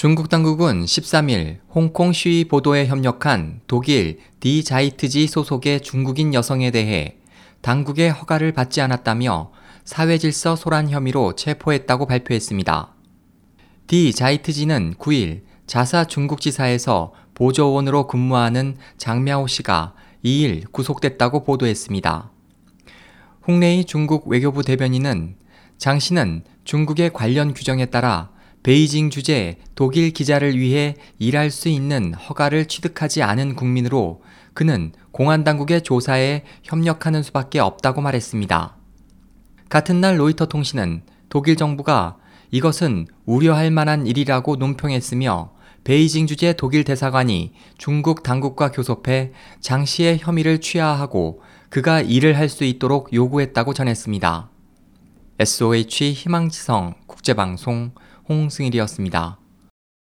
중국 당국은 13일 홍콩 시위 보도에 협력한 독일 디 자이트지 소속의 중국인 여성에 대해 당국의 허가를 받지 않았다며 사회 질서 소란 혐의로 체포했다고 발표했습니다. 디 자이트지는 9일 자사 중국지사에서 보조원으로 근무하는 장мя오 씨가 2일 구속됐다고 보도했습니다. 홍레이 중국 외교부 대변인은 장 씨는 중국의 관련 규정에 따라 베이징 주재 독일 기자를 위해 일할 수 있는 허가를 취득하지 않은 국민으로 그는 공안 당국의 조사에 협력하는 수밖에 없다고 말했습니다. 같은 날 로이터 통신은 독일 정부가 이것은 우려할 만한 일이라고 논평했으며 베이징 주재 독일 대사관이 중국 당국과 교섭해 장 씨의 혐의를 취하하고 그가 일을 할 수 있도록 요구했다고 전했습니다. SOH 희망지성 국제방송 홍승일이었습니다.